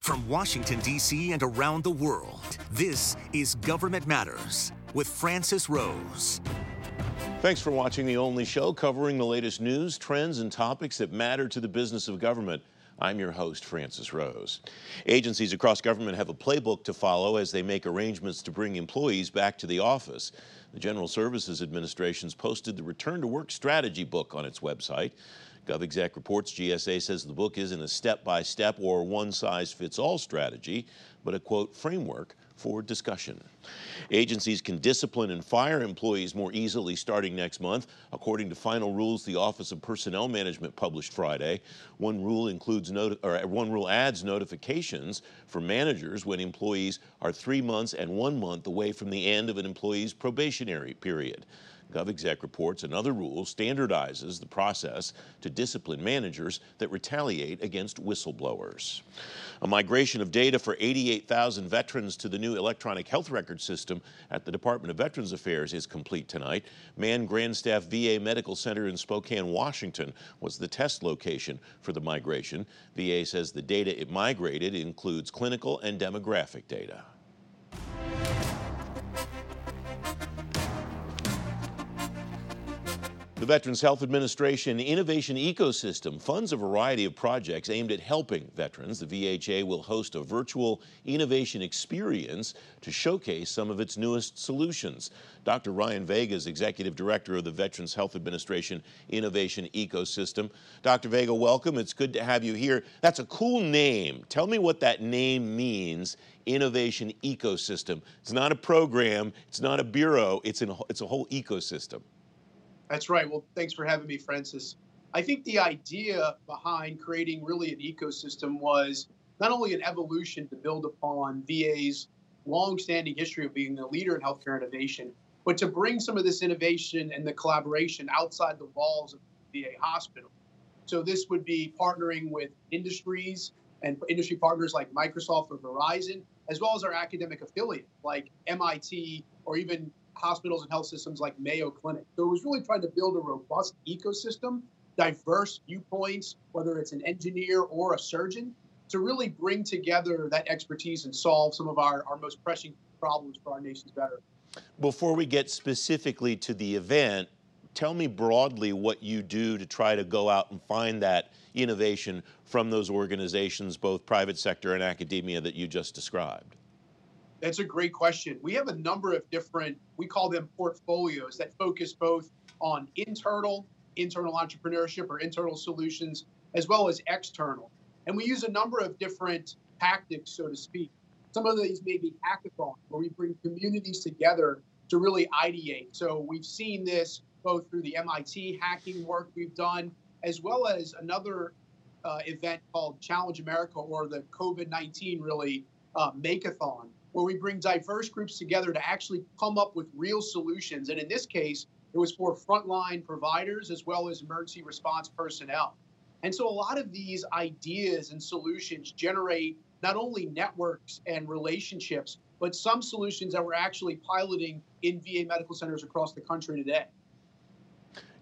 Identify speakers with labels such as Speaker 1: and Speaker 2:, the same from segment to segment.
Speaker 1: From Washington, D.C. and around the world, this is Government Matters with Francis Rose.
Speaker 2: Thanks for watching the only show covering the latest news, trends, and topics that matter to the business of government. I'm your host, Francis Rose. Agencies across government have a playbook to follow as they make arrangements to bring employees back to the office. The General Services Administration's posted the Return to Work Strategy book on its website. GovExec reports GSA says the book isn't a step by step or one size fits all strategy, but a quote framework for discussion. Agencies can discipline and fire employees more easily starting next month, according to final rules the Office of Personnel Management published Friday. One rule includes noti- or uh, one rule adds notifications for managers when employees are three months and one month away from the end of an employee's probationary period. GovExec reports another rule standardizes the process to discipline managers that retaliate against whistleblowers. A migration of data for 88,000 veterans to the new electronic health record system at the Department of Veterans Affairs is complete tonight. Mann Grandstaff VA Medical Center in Spokane, Washington was the test location for the migration. VA says the data it migrated includes clinical and demographic data. Veterans Health Administration Innovation Ecosystem funds a variety of projects aimed at helping veterans. The VHA will host a virtual innovation experience to showcase some of its newest solutions. Dr. Ryan Vega is Executive Director of the Veterans Health Administration Innovation Ecosystem. Dr. Vega, welcome. It's good to have you here. That's a cool name. Tell me what that name means Innovation Ecosystem. It's not a program, it's not a bureau, it's, it's a whole ecosystem.
Speaker 3: That's right. Well, thanks for having me, Francis. I think the idea behind creating really an ecosystem was not only an evolution to build upon VA's long-standing history of being a leader in healthcare innovation, but to bring some of this innovation and the collaboration outside the walls of the VA hospital. So this would be partnering with industries and industry partners like Microsoft or Verizon, as well as our academic affiliate like MIT or even hospitals and health systems like Mayo Clinic. So it was really trying to build a robust ecosystem, diverse viewpoints, whether it's an engineer or a surgeon, to really bring together that expertise and solve some of our, our most pressing problems for our nation's veterans.
Speaker 2: Before we get specifically to the event, tell me broadly what you do to try to go out and find that innovation from those organizations, both private sector and academia, that you just described.
Speaker 3: That's a great question. We have a number of different, we call them portfolios that focus both on internal, internal entrepreneurship or internal solutions, as well as external. And we use a number of different tactics, so to speak. Some of these may be hackathons, where we bring communities together to really ideate. So we've seen this both through the MIT hacking work we've done, as well as another uh, event called Challenge America or the COVID 19 really uh, Makeathon, where we bring diverse groups together to actually come up with real solutions. And in this case, it was for frontline providers as well as emergency response personnel. And so a lot of these ideas and solutions generate not only networks and relationships, but some solutions that we're actually piloting in VA medical centers across the country today.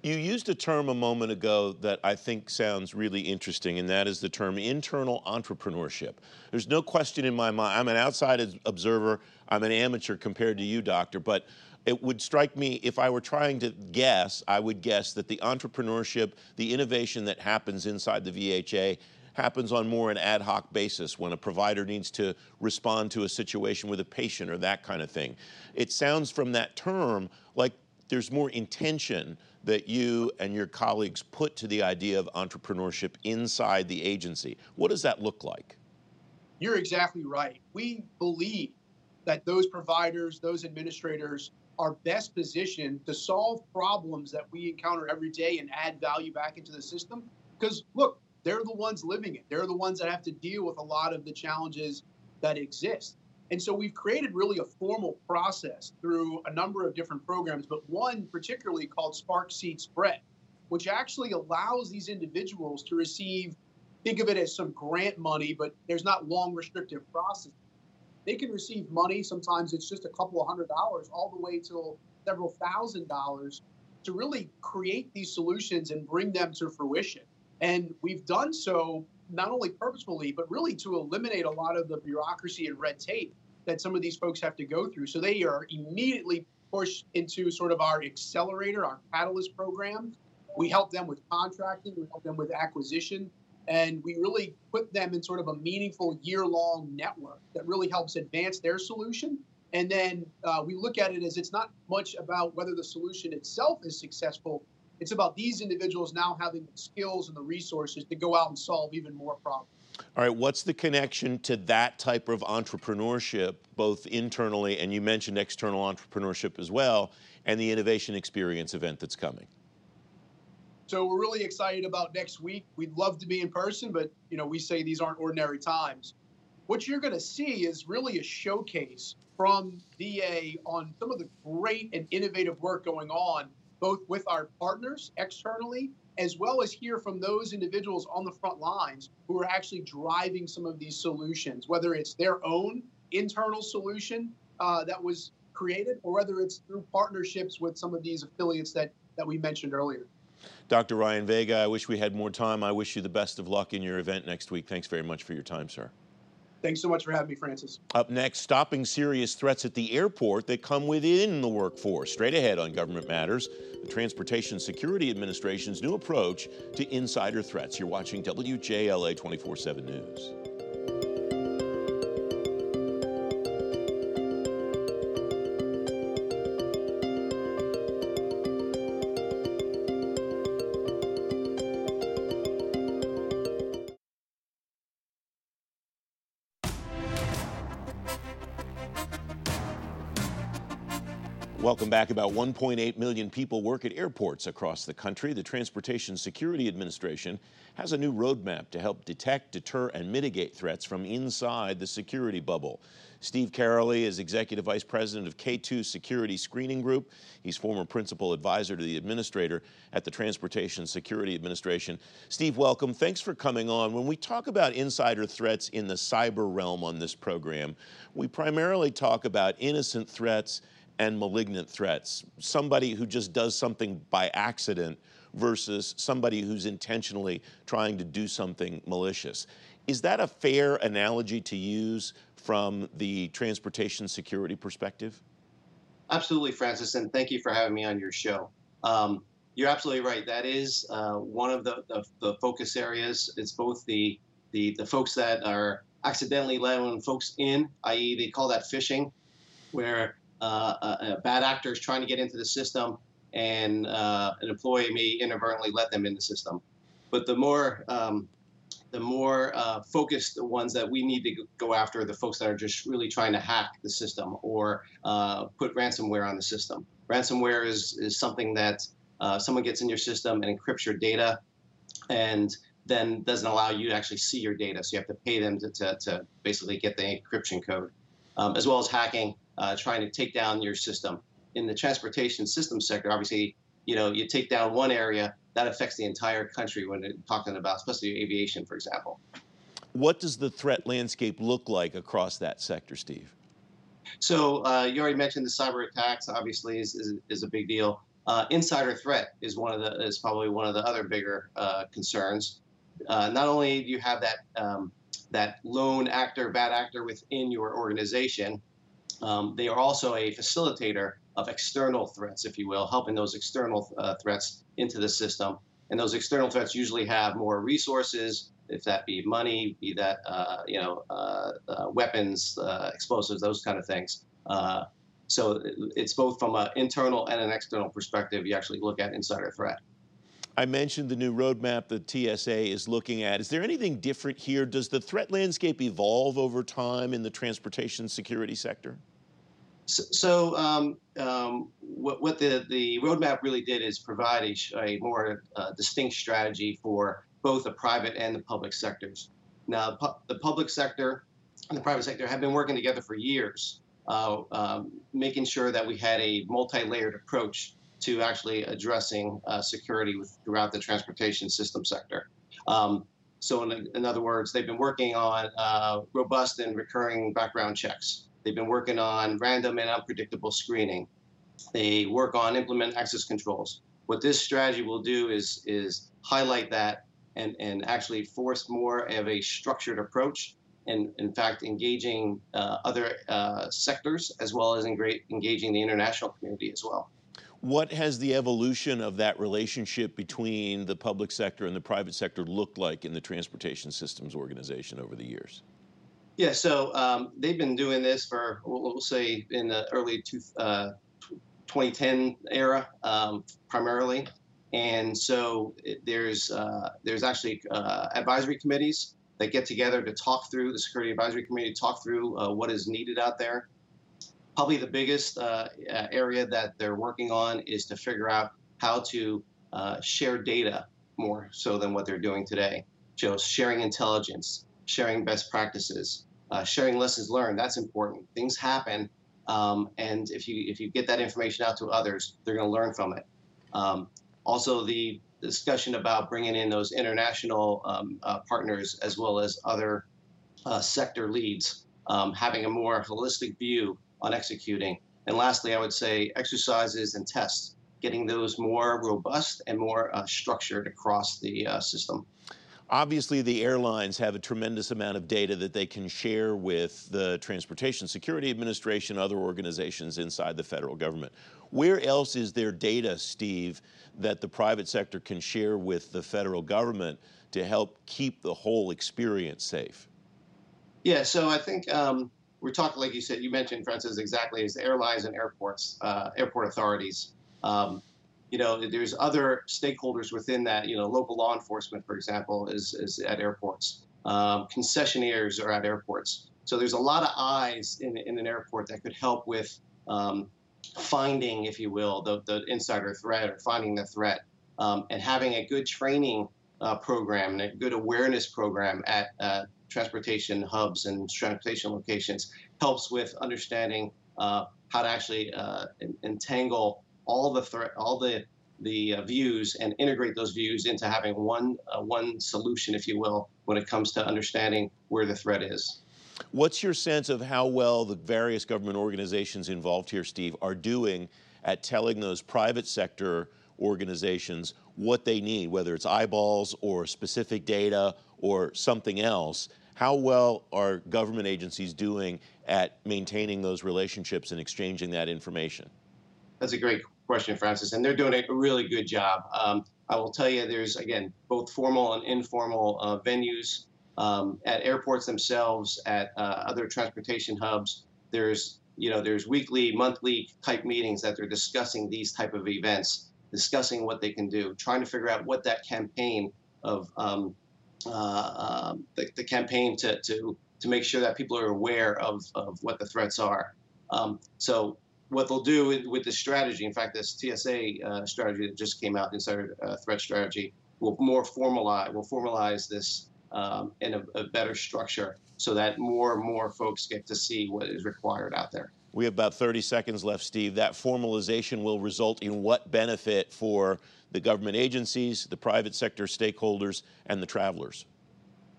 Speaker 2: You used a term a moment ago that I think sounds really interesting, and that is the term internal entrepreneurship. There's no question in my mind, I'm an outside observer, I'm an amateur compared to you, doctor, but it would strike me if I were trying to guess, I would guess that the entrepreneurship, the innovation that happens inside the VHA happens on more an ad hoc basis when a provider needs to respond to a situation with a patient or that kind of thing. It sounds from that term like there's more intention that you and your colleagues put to the idea of entrepreneurship inside the agency. What does that look like?
Speaker 3: You're exactly right. We believe that those providers, those administrators are best positioned to solve problems that we encounter every day and add value back into the system. Because look, they're the ones living it. They're the ones that have to deal with a lot of the challenges that exist. And so we've created really a formal process through a number of different programs, but one particularly called Spark Seed Spread, which actually allows these individuals to receive, think of it as some grant money, but there's not long restrictive process. They can receive money, sometimes it's just a couple of hundred dollars, all the way till several thousand dollars to really create these solutions and bring them to fruition. And we've done so not only purposefully, but really to eliminate a lot of the bureaucracy and red tape that some of these folks have to go through. So they are immediately pushed into sort of our accelerator, our catalyst program. We help them with contracting, we help them with acquisition, and we really put them in sort of a meaningful year long network that really helps advance their solution. And then uh, we look at it as it's not much about whether the solution itself is successful. It's about these individuals now having the skills and the resources to go out and solve even more problems.
Speaker 2: All right, what's the connection to that type of entrepreneurship, both internally and you mentioned external entrepreneurship as well, and the Innovation Experience event that's coming?
Speaker 3: So we're really excited about next week. We'd love to be in person, but you know we say these aren't ordinary times. What you're going to see is really a showcase from VA on some of the great and innovative work going on, both with our partners externally as well as hear from those individuals on the front lines who are actually driving some of these solutions, whether it's their own internal solution uh, that was created or whether it's through partnerships with some of these affiliates that, that we mentioned earlier.
Speaker 2: Dr. Ryan Vega, I wish we had more time. I wish you the best of luck in your event next week. Thanks very much for your time, sir.
Speaker 3: Thanks so much for having me, Francis.
Speaker 2: Up next, stopping serious threats at the airport that come within the workforce. Straight ahead on Government Matters, the Transportation Security Administration's new approach to insider threats. You're watching WJLA 24 7 News. Welcome back. About 1.8 million people work at airports across the country. The Transportation Security Administration has a new roadmap to help detect, deter, and mitigate threats from inside the security bubble. Steve Karoly is Executive Vice President of K2 Security Screening Group. He's former principal advisor to the administrator at the Transportation Security Administration. Steve, welcome. Thanks for coming on. When we talk about insider threats in the cyber realm on this program, we primarily talk about innocent threats and malignant threats. Somebody who just does something by accident versus somebody who's intentionally trying to do something malicious. Is that a fair analogy to use from the transportation security perspective?
Speaker 4: Absolutely, Francis, and thank you for having me on your show. Um, you're absolutely right. That is uh, one of the, the, the, focus areas. It's both the, the, the folks that are accidentally letting folks in, i.e., they call that phishing, where bad actor is trying to get into the system, and uh, an employee may inadvertently let them in the system. But the more um, the more uh, focused ones that we need to go after are the folks that are just really trying to hack the system or uh, put ransomware on the system. Ransomware is, is something that uh, someone gets in your system and encrypts your data and then doesn't allow you to actually see your data. So you have to pay them to, to, to basically get the encryption code, um, as well as hacking uh, trying to take down your system. In the transportation system sector, obviously, you know, you take down one area, that affects the entire country when you're talking about, especially aviation, for example.
Speaker 2: What does the threat landscape look like across that sector, Steve?
Speaker 4: So uh, you already mentioned the cyber attacks. Obviously, is, is, is a big deal. Uh, insider threat is one of the is probably one of the other bigger uh, concerns. Uh, not only do you have that um, that lone actor, bad actor within your organization, um, they are also a facilitator of external threats, if you will, helping those external uh, threats into the system. And those external threats usually have more resources, if that be money, be that uh, you know uh, uh weapons, uh, explosives, those kind of things. Uh, so it's both from an internal and an external perspective. You actually look at insider threat.
Speaker 2: I mentioned the new roadmap that TSA is looking at. Is there anything different here? Does the threat landscape evolve over time in the transportation security sector?
Speaker 4: So, so um, um, what, what, the, the roadmap really did is provide a, a more uh, distinct strategy for both the private and the public sectors. Now, pu the public sector and the private sector have been working together for years, uh, um, making sure that we had a multi-layered approach to actually addressing uh, security with, throughout the transportation system sector. Um, so, in, in, other words, they've been working on uh, robust and recurring background checks. They've been working on random and unpredictable screening. They work on implement access controls. What this strategy will do is is highlight that and, and actually force more of a structured approach and in fact engaging uh, other uh, sectors as well as engaging the international community as well.
Speaker 2: What has the evolution of that relationship between the public sector and the private sector looked like in the Transportation Systems Organization over the years?
Speaker 4: Yeah, so um, they've been doing this for, we'll say, in the early two, uh, 2010 era um, primarily. And so there's uh, there's actually uh, advisory committees that get together to talk through the security advisory committee, talk through uh, what is needed out there. Probably the biggest uh, area that they're working on is to figure out how to uh, share data more so than what they're doing today. So sharing intelligence, sharing best practices, uh, sharing lessons learned. That's important. Things happen, um, and if you if you get that information out to others, they're going to learn from it. Um, also, the discussion about bringing in those international um, uh, partners as well as other uh, sector leads, um, having a more holistic view on executing. And lastly, I would say exercises and tests, getting those more robust and more uh, structured across the uh, system.
Speaker 2: Obviously, the airlines have a tremendous amount of data that they can share with the Transportation Security Administration, other organizations inside the federal government. Where else is there data, Steve, that the private sector can share with the federal government to help keep the whole experience safe?
Speaker 4: Yeah, so I think um, we're talking, like you said, you mentioned, Francis, exactly as airlines and airports, uh, airport authorities. Um, you know, there's other stakeholders within that. You know, local law enforcement, for example, is, is at airports. Um, concessionaires are at airports. So there's a lot of eyes in, in an airport that could help with um, finding, if you will, the, the insider threat or finding the threat, um, and having a good training uh, program and a good awareness program at uh, transportation hubs and transportation locations helps with understanding uh, how to actually uh, entangle all the threat, all the the uh, views and integrate those views into having one uh, one solution, if you will, when it comes to understanding where the threat is.
Speaker 2: What's your sense of how well the various government organizations involved here, Steve, are doing at telling those private sector organizations what they need, whether it's eyeballs or specific data or something else? How well are government agencies doing at maintaining those relationships and exchanging that information?
Speaker 4: That's a great question, Francis, and they're doing a really good job. Um, I will tell you, there's again both formal and informal uh, venues um, at airports themselves, at uh, other transportation hubs. There's you know there's weekly, monthly type meetings that they're discussing these type of events, discussing what they can do, trying to figure out what that campaign of um, uh, um, the, the, campaign to, to to make sure that people are aware of, of what the threats are. Um, so what they'll do with, this strategy, in fact, this TSA uh, strategy that just came out, Insider uh, Threat Strategy, will more formalize, will formalize this um, in a, a, better structure so that more and more folks get to see what is required out there.
Speaker 2: We have about 30 seconds left, Steve. That formalization will result in what benefit for the government agencies, the private sector stakeholders, and the travelers?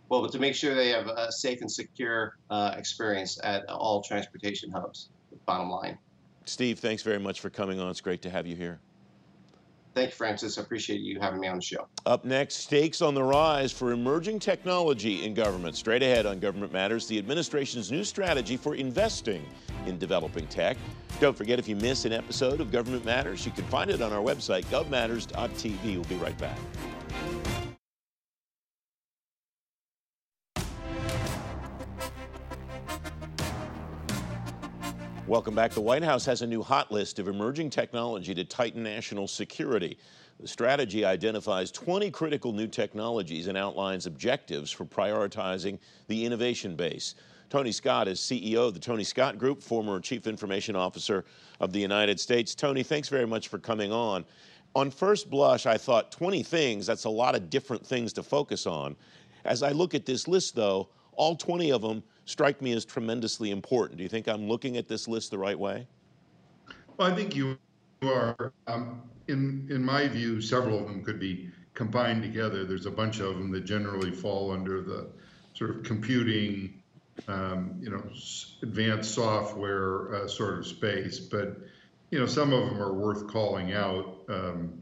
Speaker 4: Well, but to make sure they have a safe and secure uh, experience at all transportation hubs, bottom line.
Speaker 2: Steve, thanks very much for coming on. It's great to have you here.
Speaker 4: Thank you, Francis. I appreciate you having me on the show.
Speaker 2: Up next, stakes on the rise for emerging technology in government. Straight ahead on Government Matters, the administration's new strategy for investing in developing tech. Don't forget, if you miss an episode of Government Matters, you can find it on our website, govmatters.tv. We'll be right back. Welcome back. The White House has a new hot list of emerging technology to tighten national security. The strategy identifies 20 critical new technologies and outlines objectives for prioritizing the innovation base. Tony Scott is CEO of the Tony Scott Group, former Chief Information Officer of the United States. Tony, thanks very much for coming on. On first blush, I thought 20 things, that's a lot of different things to focus on. As I look at this list, though, all 20 of them strike me as tremendously important. Do you think I'm looking at this list the right way?
Speaker 5: Well, I think you are. Um, in in my view, several of them could be combined together. There's a bunch of them that generally fall under the sort of computing, um, you know, advanced software uh, sort of space. But you know, some of them are worth calling out. Um,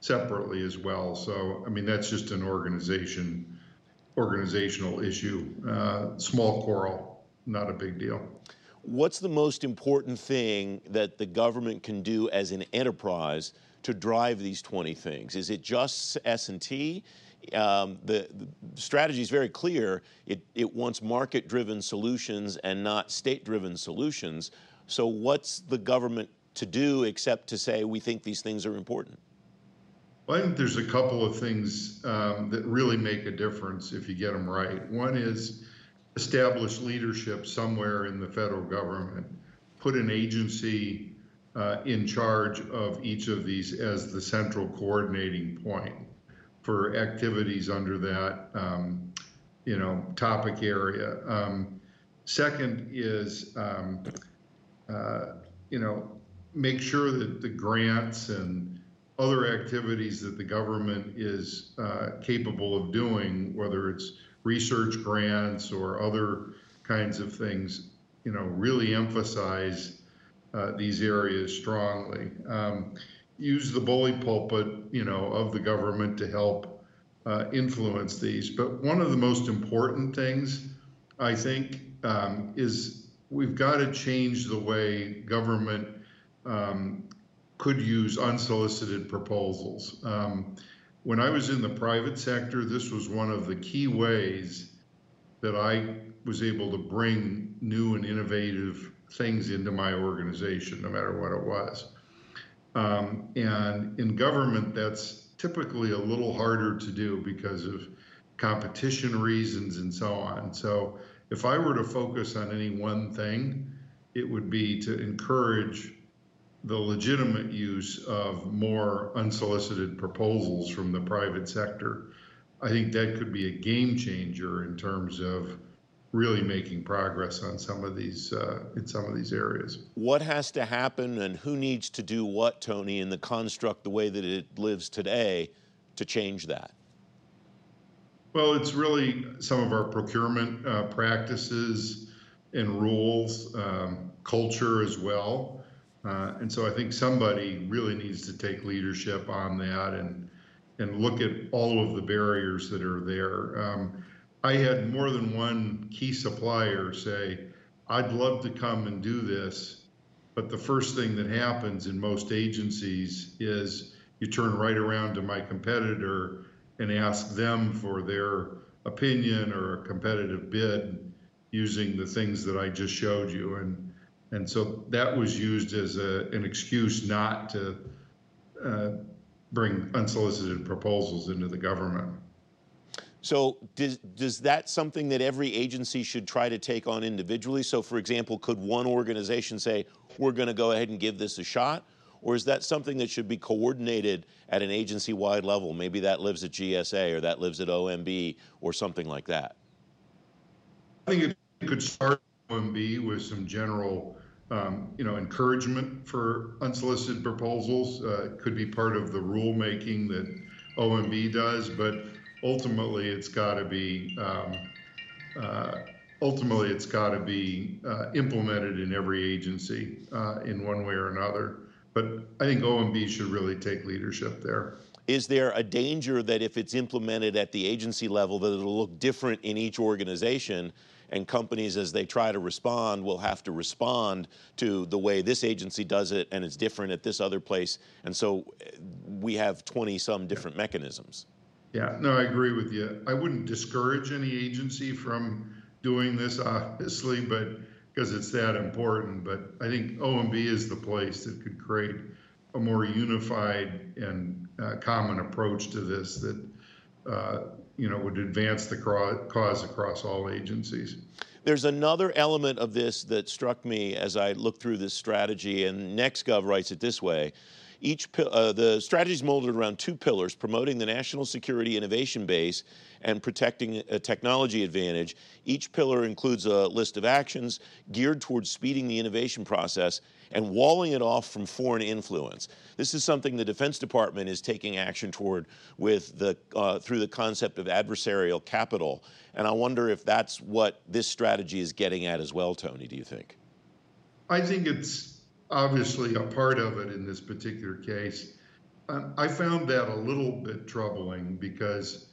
Speaker 5: separately as well. So, I mean, that's just an organization, organizational issue. Uh, small quarrel, not a big deal.
Speaker 2: What's the most important thing that the government can do as an enterprise to drive these 20 things? Is it just S&T? Um, the, the, strategy is very clear. It, it wants market-driven solutions and not state-driven solutions. So what's the government to do except to say we think these things are important?
Speaker 5: Well, I think there's a couple of things um, that really make a difference if you get them right. One is establish leadership somewhere in the federal government, put an agency uh, in charge of each of these as the central coordinating point for activities under that, um, you know, topic area. Um, second is, um, uh, you know, make sure that the grants and other activities that the government is uh, capable of doing, whether it's research grants or other kinds of things, you know, really emphasize uh, these areas strongly. Um, use the bully pulpit, you know, of the government to help uh, influence these. But one of the most important things, I think, um, is we've got to change the way government um, could use unsolicited proposals. Um, when I was in the private sector, this was one of the key ways that I was able to bring new and innovative things into my organization, no matter what it was. Um, and in government, that's typically a little harder to do because of competition reasons and so on. So if I were to focus on any one thing, it would be to encourage the legitimate use of more unsolicited proposals from the private sector. I think that could be a game changer in terms of really making progress on some of these uh, in some of these areas.
Speaker 2: What has to happen, and who needs to do what, Tony, in the construct the way that it lives today, to change that?
Speaker 5: Well, it's really some of our procurement uh, practices and rules, um, culture as well. Uh, and so I think somebody really needs to take leadership on that and and look at all of the barriers that are there. Um, I had more than one key supplier say, I'd love to come and do this, but the first thing that happens in most agencies is you turn right around to my competitor and ask them for their opinion or a competitive bid using the things that I just showed you. And and so that was used as a, an excuse not to uh, bring unsolicited proposals into the government.
Speaker 2: So does, does that something that every agency should try to take on individually? So for example, could one organization say, we're going to go ahead and give this a shot? Or is that something that should be coordinated at an agency-wide level? Maybe that lives at GSA or that lives at OMB or something like that.
Speaker 5: I think it could start OMB with some general um, you know, encouragement for unsolicited proposals uh, could be part of the rulemaking that OMB does, but ultimately it's got to be um, uh, ultimately it's got to be uh, implemented in every agency uh, in one way or another. But I think OMB should really take leadership there.
Speaker 2: Is there a danger that if it's implemented at the agency level that it'll look different in each organization and companies, as they try to respond, will have to respond to the way this agency does it, and it's different at this other place. And so eh, we have 20 some different mechanisms.
Speaker 5: Yeah, no, I agree with you. I wouldn't discourage any agency from doing this, obviously, but because it's that important. But I think OMB is the place that could create a more unified and uh, common approach to this that uh, you know, would advance the cause across all agencies.
Speaker 2: There's another element of this that struck me as I looked through this strategy, and NextGov writes it this way. Each uh, the strategy is molded around two pillars: promoting the national security innovation base and protecting a technology advantage. Each pillar includes a list of actions geared towards speeding the innovation process and walling it off from foreign influence. This is something the Defense Department is taking action toward with the, uh, through the concept of adversarial capital. And I wonder if that's what this strategy is getting at as well, Tony, do you think?
Speaker 5: I think it's obviously a part of it in this particular case. I found that a little bit troubling because,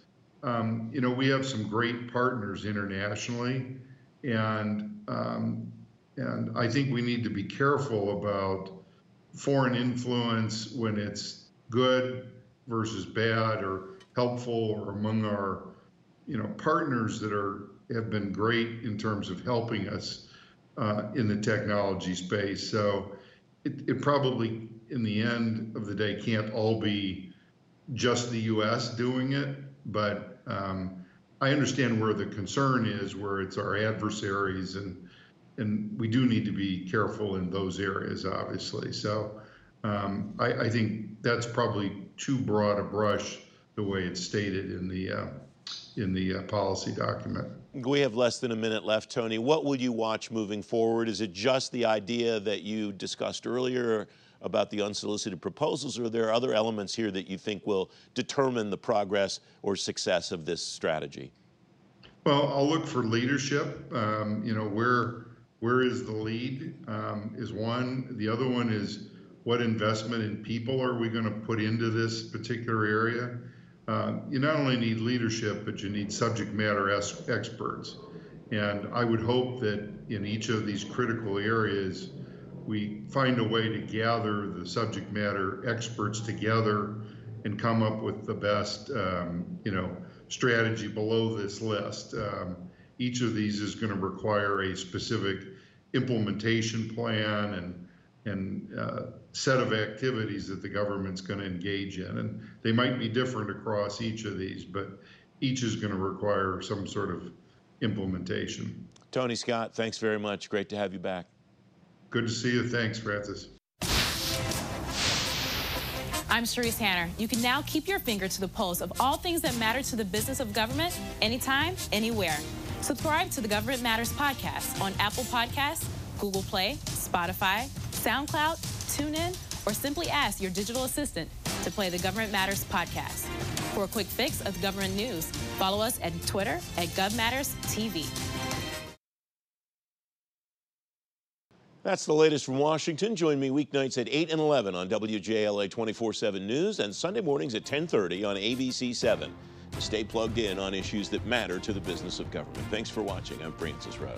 Speaker 5: um, you know, we have some great partners internationally, and um, and I think we need to be careful about foreign influence when it's good versus bad or helpful or among our, you know, partners that are have been great in terms of helping us uh, in the technology space. So it, it probably, in the end of the day, can't all be just the U.S. doing it, but um, I understand where the concern is, where it's our adversaries, and and we do need to be careful in those areas, obviously. So um, I, I, think that's probably too broad a brush the way it's stated in the uh, in the uh, policy document.
Speaker 2: We have less than a minute left, Tony. What will you watch moving forward? Is it just the idea that you discussed earlier about the unsolicited proposals, or are there other elements here that you think will determine the progress or success of this strategy?
Speaker 5: Well, I'll look for leadership. Um, you know, where where is the lead um, is one. The other one is what investment in people are we going to put into this particular area? Uh, you not only need leadership, but you need subject matter es- experts. And I would hope that in each of these critical areas, we find a way to gather the subject matter experts together and come up with the best, um, you know, strategy below this list. Um, each of these is going to require a specific implementation plan and and uh, set of activities that the government's going to engage in. And they might be different across each of these, but each is going to require some sort of implementation.
Speaker 2: Tony Scott, thanks very much. Great to have you back.
Speaker 5: Good to see you. Thanks, Francis.
Speaker 6: I'm Sharice Hanner. You can now keep your finger to the pulse of all things that matter to the business of government anytime, anywhere. Subscribe to the Government Matters podcast on Apple Podcasts, Google Play, Spotify, SoundCloud, TuneIn, or simply ask your digital assistant to play the Government Matters podcast. For a quick fix of government news, follow us at Twitter at GovMattersTV.
Speaker 2: That's the latest from Washington. Join me weeknights at 8 and 11 on WJLA 24-7 News and Sunday mornings at 1030 on ABC 7 to stay plugged in on issues that matter to the business of government. Thanks for watching. I'm Francis Rose.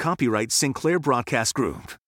Speaker 1: Copyright Sinclair Broadcast Group.